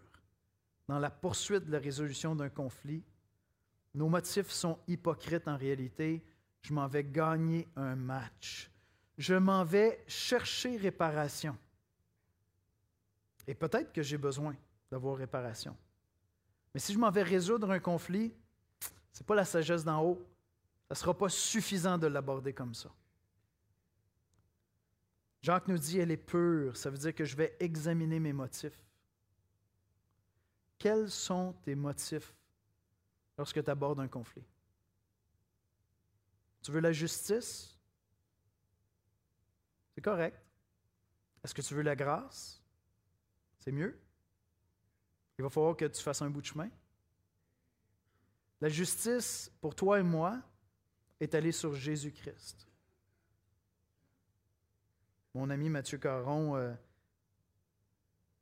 dans la poursuite de la résolution d'un conflit nos motifs sont hypocrites en réalité. Je m'en vais gagner un match. Je m'en vais chercher réparation. Et peut-être que j'ai besoin d'avoir réparation. Mais si je m'en vais résoudre un conflit, ce n'est pas la sagesse d'en haut. Ça ne sera pas suffisant de l'aborder comme ça. Jacques nous dit, elle est pure. Ça veut dire que je vais examiner mes motifs. Quels sont tes motifs lorsque tu abordes un conflit? Tu veux la justice? C'est correct. Est-ce que tu veux la grâce? C'est mieux. Il va falloir que tu fasses un bout de chemin. La justice, pour toi et moi, est allée sur Jésus-Christ. Mon ami Mathieu Caron euh,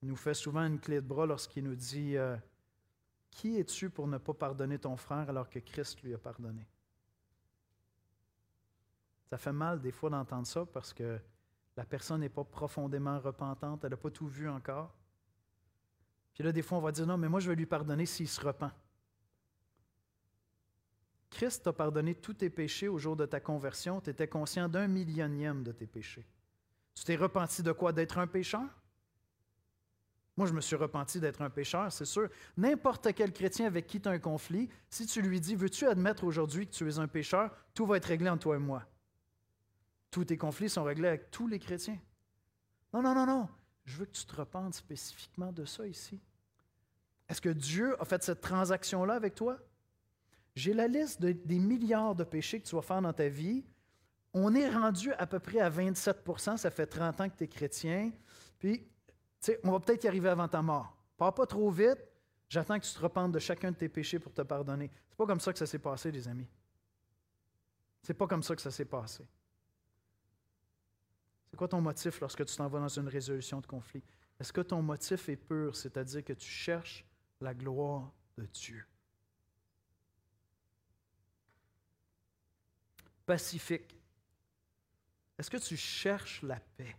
nous fait souvent une clé de bras lorsqu'il nous dit euh, Qui es-tu pour ne pas pardonner ton frère alors que Christ lui a pardonné? Ça fait mal des fois d'entendre ça parce que la personne n'est pas profondément repentante, elle n'a pas tout vu encore. Puis là, des fois, on va dire Non, mais moi, je vais lui pardonner s'il se repent. Christ t'a pardonné tous tes péchés au jour de ta conversion. Tu étais conscient d'un millionième de tes péchés. Tu t'es repenti de quoi? D'être un pécheur? Moi, je me suis repenti d'être un pécheur, c'est sûr. N'importe quel chrétien avec qui tu as un conflit, si tu lui dis Veux-tu admettre aujourd'hui que tu es un pécheur Tout va être réglé entre toi et moi. Tous tes conflits sont réglés avec tous les chrétiens. Non, non, non, non. Je veux que tu te repentes spécifiquement de ça ici. Est-ce que Dieu a fait cette transaction-là avec toi? J'ai la liste des milliards de péchés que tu vas faire dans ta vie. On est rendu à peu près à 27% ça fait 30 ans que tu es chrétien. Puis, sais, on va peut-être y arriver avant ta mort. Pars pas trop vite. J'attends que tu te repentes de chacun de tes péchés pour te pardonner. C'est pas comme ça que ça s'est passé, les amis. C'est pas comme ça que ça s'est passé. C'est quoi ton motif lorsque tu t'en vas dans une résolution de conflit? Est-ce que ton motif est pur, c'est-à-dire que tu cherches la gloire de Dieu? pacifique? Est-ce que tu cherches la paix?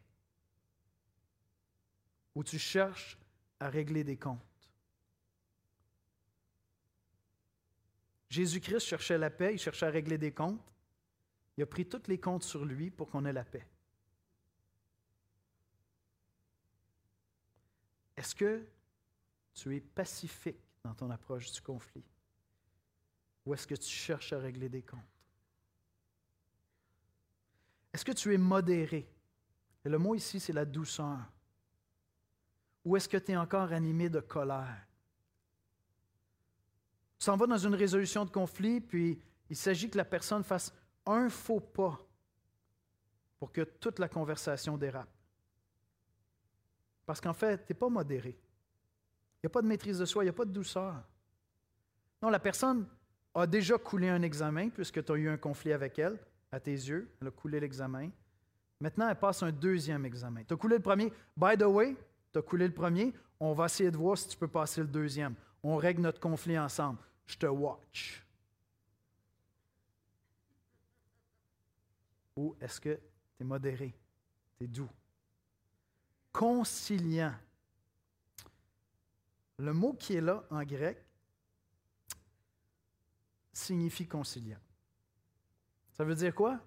Ou tu cherches à régler des comptes? Jésus-Christ cherchait la paix, il cherchait à régler des comptes. Il a pris tous les comptes sur lui pour qu'on ait la paix. Est-ce que tu es pacifique dans ton approche du conflit? Ou est-ce que tu cherches à régler des comptes? Est-ce que tu es modéré? Le mot ici, c'est la douceur. Ou est-ce que tu es encore animé de colère? Tu s'en vas dans une résolution de conflit, puis il s'agit que la personne fasse un faux pas pour que toute la conversation dérape. Parce qu'en fait, tu n'es pas modéré. Il n'y a pas de maîtrise de soi, il n'y a pas de douceur. Non, la personne a déjà coulé un examen puisque tu as eu un conflit avec elle à tes yeux, elle a coulé l'examen. Maintenant, elle passe un deuxième examen. Tu as coulé le premier. By the way, tu as coulé le premier. On va essayer de voir si tu peux passer le deuxième. On règle notre conflit ensemble. Je te watch. Ou est-ce que tu es modéré? Tu es doux? Conciliant. Le mot qui est là en grec signifie conciliant. Ça veut dire quoi?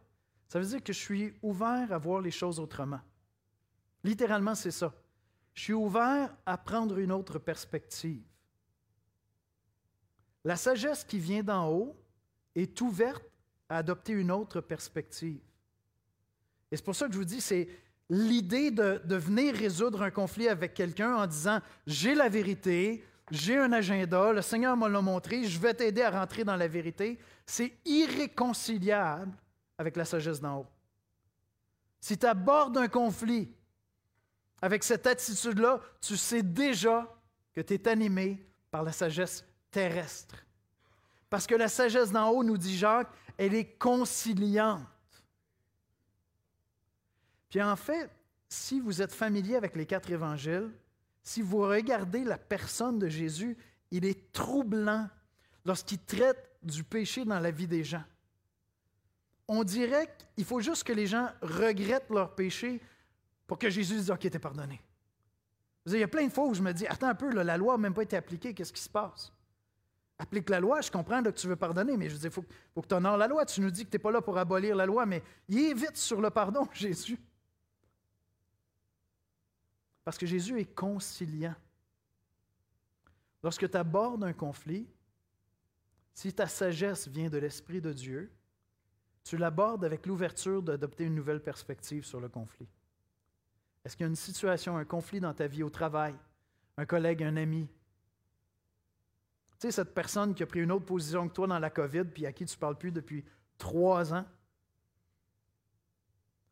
Ça veut dire que je suis ouvert à voir les choses autrement. Littéralement, c'est ça. Je suis ouvert à prendre une autre perspective. La sagesse qui vient d'en haut est ouverte à adopter une autre perspective. Et c'est pour ça que je vous dis, c'est l'idée de, venir résoudre un conflit avec quelqu'un en disant, j'ai la vérité, j'ai un agenda, le Seigneur me l'a montré, je vais t'aider à rentrer dans la vérité, c'est irréconciliable avec la sagesse d'en haut. Si tu abordes un conflit avec cette attitude-là, tu sais déjà que tu es animé par la sagesse terrestre. Parce que la sagesse d'en haut, nous dit Jacques, elle est conciliante. Puis en fait, si vous êtes familier avec les quatre évangiles, si vous regardez la personne de Jésus, il est troublant lorsqu'il traite du péché dans la vie des gens. On dirait qu'il faut juste que les gens regrettent leur péché pour que Jésus dise OK, t'es pardonné. Il y a plein de fois où je me dis Attends un peu, la loi n'a même pas été appliquée, qu'est-ce qui se passe? Applique la loi, je comprends que tu veux pardonner, mais je dire, il faut, que tu honores la loi. Tu nous dis que tu n'es pas là pour abolir la loi, mais il est vite sur le pardon, [laughs] Jésus. Parce que Jésus est conciliant. lorsque tu abordes un conflit, si ta sagesse vient de l'Esprit de Dieu, tu l'abordes avec l'ouverture d'adopter une nouvelle perspective sur le conflit. Est-ce qu'il y a une situation, un conflit dans ta vie au travail, un collègue, un ami? Tu sais, cette personne qui a pris une autre position que toi dans la COVID, puis à qui tu ne parles plus depuis trois ans?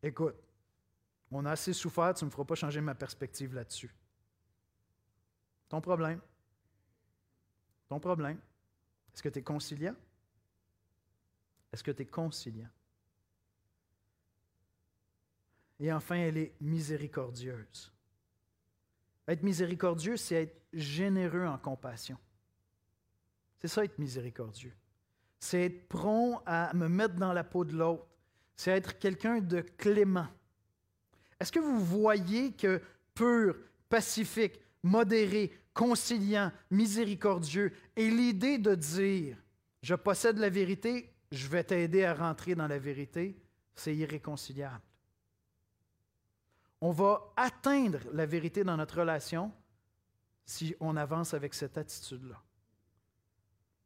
Écoute, on a assez souffert, tu ne me feras pas changer ma perspective là-dessus. Ton problème? Ton problème? Est-ce que tu es conciliant? Est-ce que tu es conciliant? Et enfin, elle est miséricordieuse. Être miséricordieux, c'est être généreux en compassion. C'est ça être miséricordieux. C'est être prompt à me mettre dans la peau de l'autre. C'est être quelqu'un de clément. Est-ce que vous voyez que pur, pacifique, modéré, conciliant, miséricordieux est l'idée de dire, je possède la vérité, je vais t'aider à rentrer dans la vérité, c'est irréconciliable. On va atteindre la vérité dans notre relation si on avance avec cette attitude-là.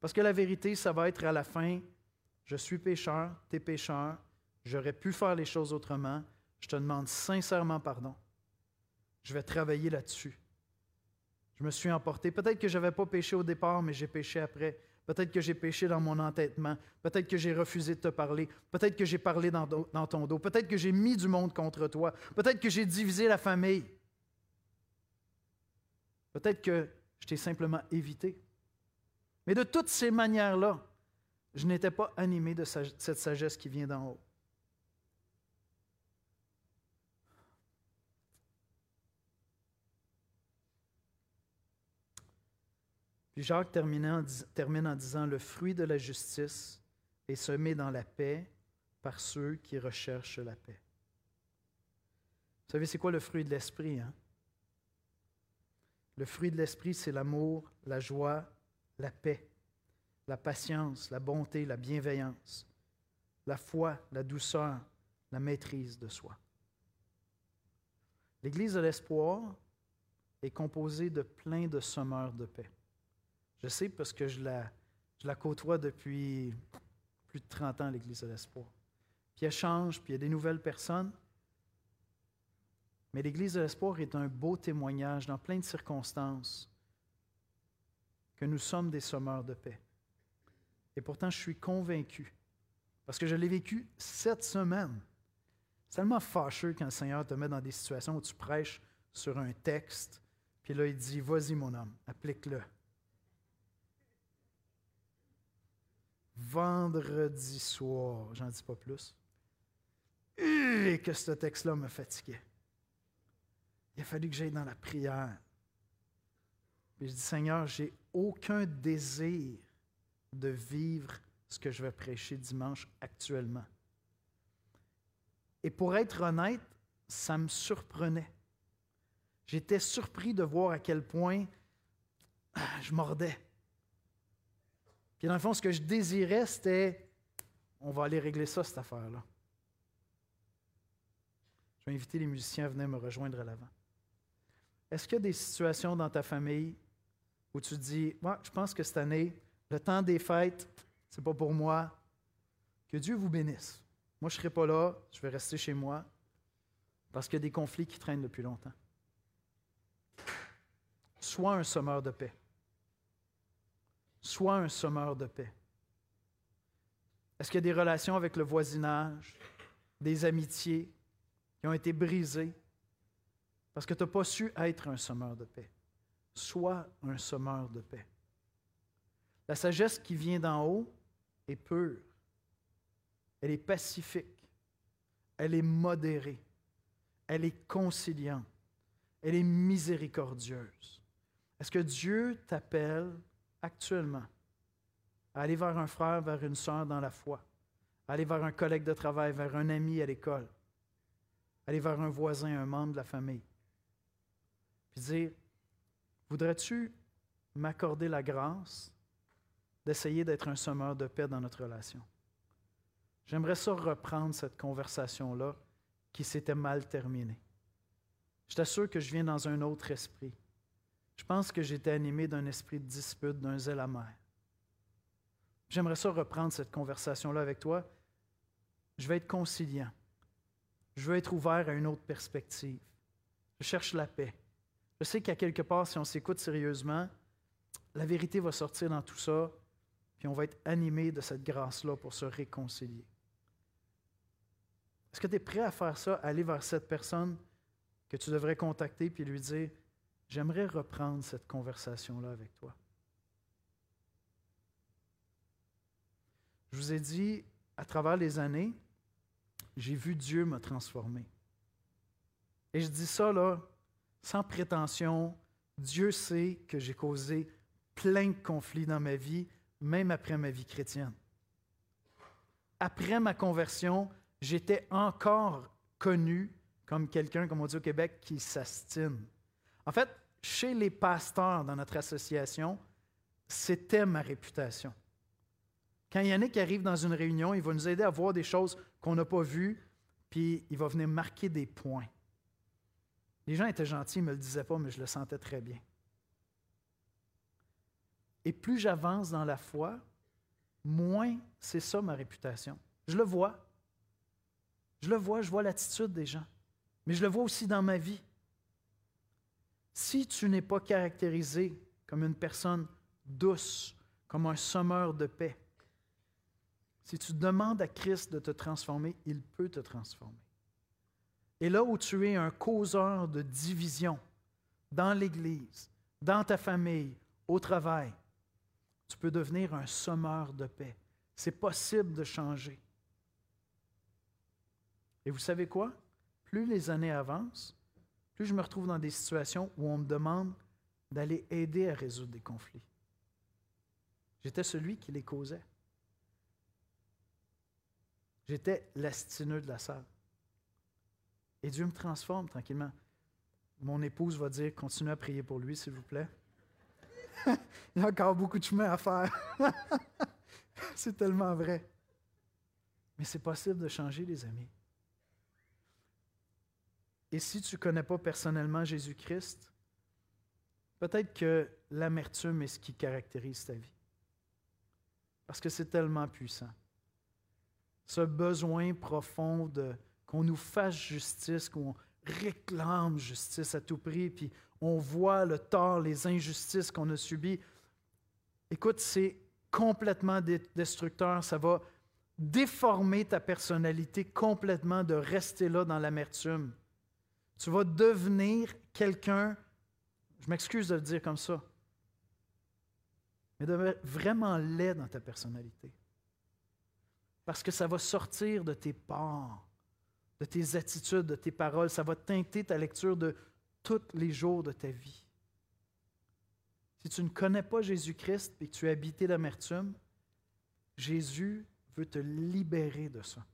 Parce que la vérité, ça va être à la fin, je suis pécheur, tu es pécheur, j'aurais pu faire les choses autrement, je te demande sincèrement pardon. Je vais travailler là-dessus. Je me suis emporté. Peut-être que je n'avais pas péché au départ, mais j'ai péché après. Peut-être que j'ai péché dans mon entêtement. Peut-être que j'ai refusé de te parler. Peut-être que j'ai parlé dans, ton dos. Peut-être que j'ai mis du monde contre toi. Peut-être que j'ai divisé la famille. Peut-être que je t'ai simplement évité. Mais de toutes ces manières-là, je n'étais pas animé de cette sagesse qui vient d'en haut. Puis Jacques termine en, disant, le fruit de la justice est semé dans la paix par ceux qui recherchent la paix. Vous savez, c'est quoi le fruit de l'esprit? Hein? Le fruit de l'esprit, c'est l'amour, la joie, la paix, la patience, la bonté, la bienveillance, la foi, la douceur, la maîtrise de soi. L'Église de l'espoir est composée de plein de sommeurs de paix. Je sais parce que je la, côtoie depuis plus de 30 ans, l'Église de l'Espoir. Puis elle change, puis il y a des nouvelles personnes. Mais l'Église de l'Espoir est un beau témoignage dans plein de circonstances que nous sommes des sommeurs de paix. Et pourtant, je suis convaincu, parce que je l'ai vécu cette semaine. C'est tellement fâcheux quand le Seigneur te met dans des situations où tu prêches sur un texte, puis là, il dit Vas-y, mon homme, applique-le. Vendredi soir, j'en dis pas plus, et que ce texte-là me fatiguait. Il a fallu que j'aille dans la prière. Puis je dis, Seigneur, j'ai aucun désir de vivre ce que je vais prêcher dimanche actuellement. Et pour être honnête, ça me surprenait. J'étais surpris de voir à quel point ah, je mordais. Puis dans le fond, ce que je désirais, c'était on va aller régler ça, cette affaire-là. Je vais inviter les musiciens à venir me rejoindre à l'avant. Est-ce qu'il y a des situations dans ta famille où tu dis Moi, je pense que cette année, le temps des fêtes, c'est pas pour moi. Que Dieu vous bénisse. Moi, je ne serai pas là, je vais rester chez moi parce qu'il y a des conflits qui traînent depuis longtemps. Sois un sommeur de paix. Sois un sommeur de paix. Est-ce qu'il y a des relations avec le voisinage, des amitiés qui ont été brisées parce que tu n'as pas su être un sommeur de paix? Sois un sommeur de paix. La sagesse qui vient d'en haut est pure. Elle est pacifique. Elle est modérée. Elle est conciliante. Elle est miséricordieuse. Est-ce que Dieu t'appelle actuellement aller vers un frère, vers une sœur dans la foi, aller vers un collègue de travail, vers un ami à l'école, aller vers un voisin, un membre de la famille, puis dire, voudrais-tu m'accorder la grâce d'essayer d'être un sommeur de paix dans notre relation? J'aimerais ça reprendre cette conversation-là qui s'était mal terminée. Je t'assure que je viens dans un autre esprit. Je pense que j'étais animé d'un esprit de dispute, d'un zèle amer. J'aimerais ça reprendre cette conversation-là avec toi. Je vais être conciliant. Je veux être ouvert à une autre perspective. Je cherche la paix. Je sais qu'à quelque part, si on s'écoute sérieusement, la vérité va sortir dans tout ça, puis on va être animé de cette grâce-là pour se réconcilier. Est-ce que tu es prêt à faire ça, aller vers cette personne que tu devrais contacter puis lui dire J'aimerais reprendre cette conversation-là avec toi. Je vous ai dit, à travers les années, j'ai vu Dieu me transformer. Et je dis ça là, sans prétention. Dieu sait que j'ai causé plein de conflits dans ma vie, même après ma vie chrétienne. Après ma conversion, j'étais encore connu comme quelqu'un, comme on dit au Québec, qui s'astine. En fait, chez les pasteurs dans notre association, c'était ma réputation. Quand Yannick arrive dans une réunion, il va nous aider à voir des choses qu'on n'a pas vues, puis il va venir marquer des points. Les gens étaient gentils, ils ne me le disaient pas, mais je le sentais très bien. Et plus j'avance dans la foi, moins c'est ça ma réputation. Je le vois. Je le vois, je vois l'attitude des gens. Mais je le vois aussi dans ma vie. Si tu n'es pas caractérisé comme une personne douce, comme un sommeur de paix, si tu demandes à Christ de te transformer, il peut te transformer. Et là où tu es un causeur de division dans l'Église, dans ta famille, au travail, tu peux devenir un sommeur de paix. C'est possible de changer. Et vous savez quoi? Plus les années avancent, plus je me retrouve dans des situations où on me demande d'aller aider à résoudre des conflits. J'étais celui qui les causait. J'étais l'astineux de la salle. Et Dieu me transforme tranquillement. Mon épouse va dire, continuez à prier pour lui, s'il vous plaît. [laughs] Il y a encore beaucoup de chemin à faire. [laughs] c'est tellement vrai. Mais c'est possible de changer, les amis. Et si tu ne connais pas personnellement Jésus-Christ, peut-être que l'amertume est ce qui caractérise ta vie. Parce que c'est tellement puissant. Ce besoin profond qu'on nous fasse justice, qu'on réclame justice à tout prix, puis on voit le tort, les injustices qu'on a subies. Écoute, c'est complètement destructeur. Ça va déformer ta personnalité complètement de rester là dans l'amertume. Tu vas devenir quelqu'un, je m'excuse de le dire comme ça, mais de vraiment laid dans ta personnalité. Parce que ça va sortir de tes parts de tes attitudes, de tes paroles. Ça va teinter ta lecture de tous les jours de ta vie. Si tu ne connais pas Jésus-Christ et que tu es habité d'amertume, Jésus veut te libérer de ça.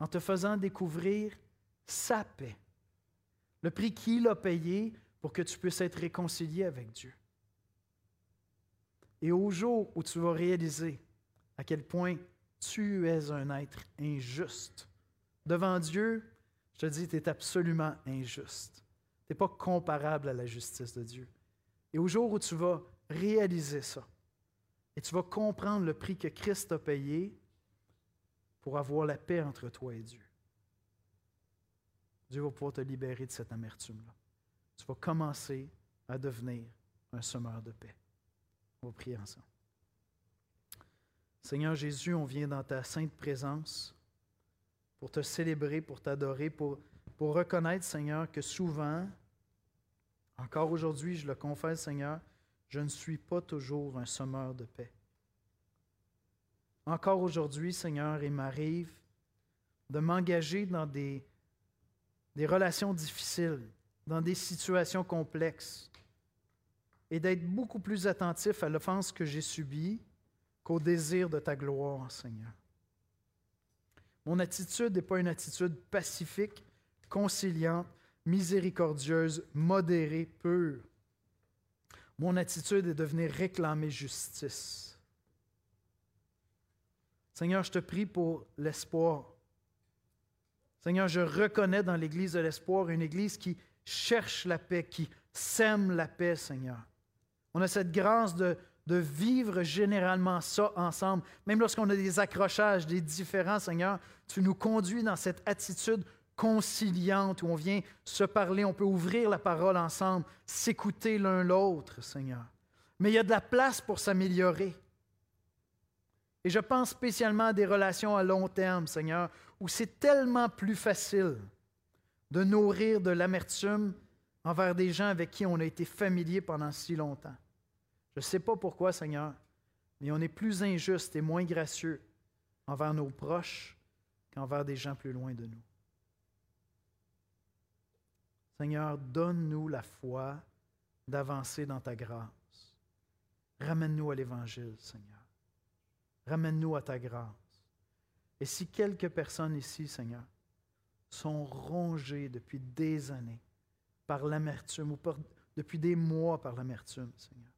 En te faisant découvrir sa paix, le prix qu'il a payé pour que tu puisses être réconcilié avec Dieu. Et au jour où tu vas réaliser à quel point tu es un être injuste, Devant Dieu, je te dis, tu es absolument injuste. Tu n'es pas comparable à la justice de Dieu. Et au jour où tu vas réaliser ça, et tu vas comprendre le prix que Christ a payé pour avoir la paix entre toi et Dieu, Dieu va pouvoir te libérer de cette amertume-là. Tu vas commencer à devenir un semeur de paix. On va prier ensemble. Seigneur Jésus, on vient dans ta sainte présence pour te célébrer, pour t'adorer, pour, pour reconnaître, Seigneur, que souvent, encore aujourd'hui, je le confesse, Seigneur, je ne suis pas toujours un sommeur de paix. Encore aujourd'hui, Seigneur, il m'arrive de m'engager dans des, des relations difficiles, dans des situations complexes, et d'être beaucoup plus attentif à l'offense que j'ai subie qu'au désir de ta gloire, Seigneur. Mon attitude n'est pas une attitude pacifique, conciliante, miséricordieuse, modérée, pure. Mon attitude est de venir réclamer justice. Seigneur, je te prie pour l'espoir. Seigneur, je reconnais dans l'Église de l'espoir une Église qui cherche la paix, qui sème la paix, Seigneur. On a cette grâce de, vivre généralement ça ensemble. Même lorsqu'on a des accrochages, des différents, Seigneur, tu nous conduis dans cette attitude conciliante où on vient se parler, on peut ouvrir la parole ensemble, s'écouter l'un l'autre, Seigneur. Mais il y a de la place pour s'améliorer. Et je pense spécialement à des relations à long terme, Seigneur, où c'est tellement plus facile de nourrir de l'amertume envers des gens avec qui on a été familier pendant si longtemps. Je ne sais pas pourquoi, Seigneur, mais on est plus injuste et moins gracieux envers nos proches qu'envers des gens plus loin de nous. Seigneur, donne-nous la foi d'avancer dans ta grâce. Ramène-nous à l'Évangile, Seigneur. Ramène-nous à ta grâce. Et si quelques personnes ici, Seigneur, sont rongées depuis des années par l'amertume ou depuis des mois par l'amertume, Seigneur,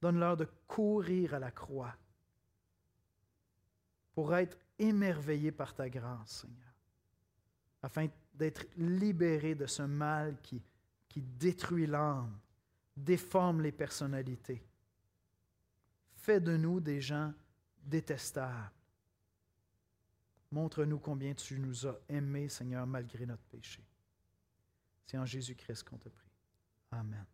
donne-leur de courir à la croix pour être émerveillés par ta grâce, Seigneur, afin d'être libérés de ce mal qui, qui détruit l'âme, déforme les personnalités. Fais de nous des gens détestables. Montre-nous combien tu nous as aimés, Seigneur, malgré notre péché. C'est en Jésus-Christ qu'on te prie. Amen.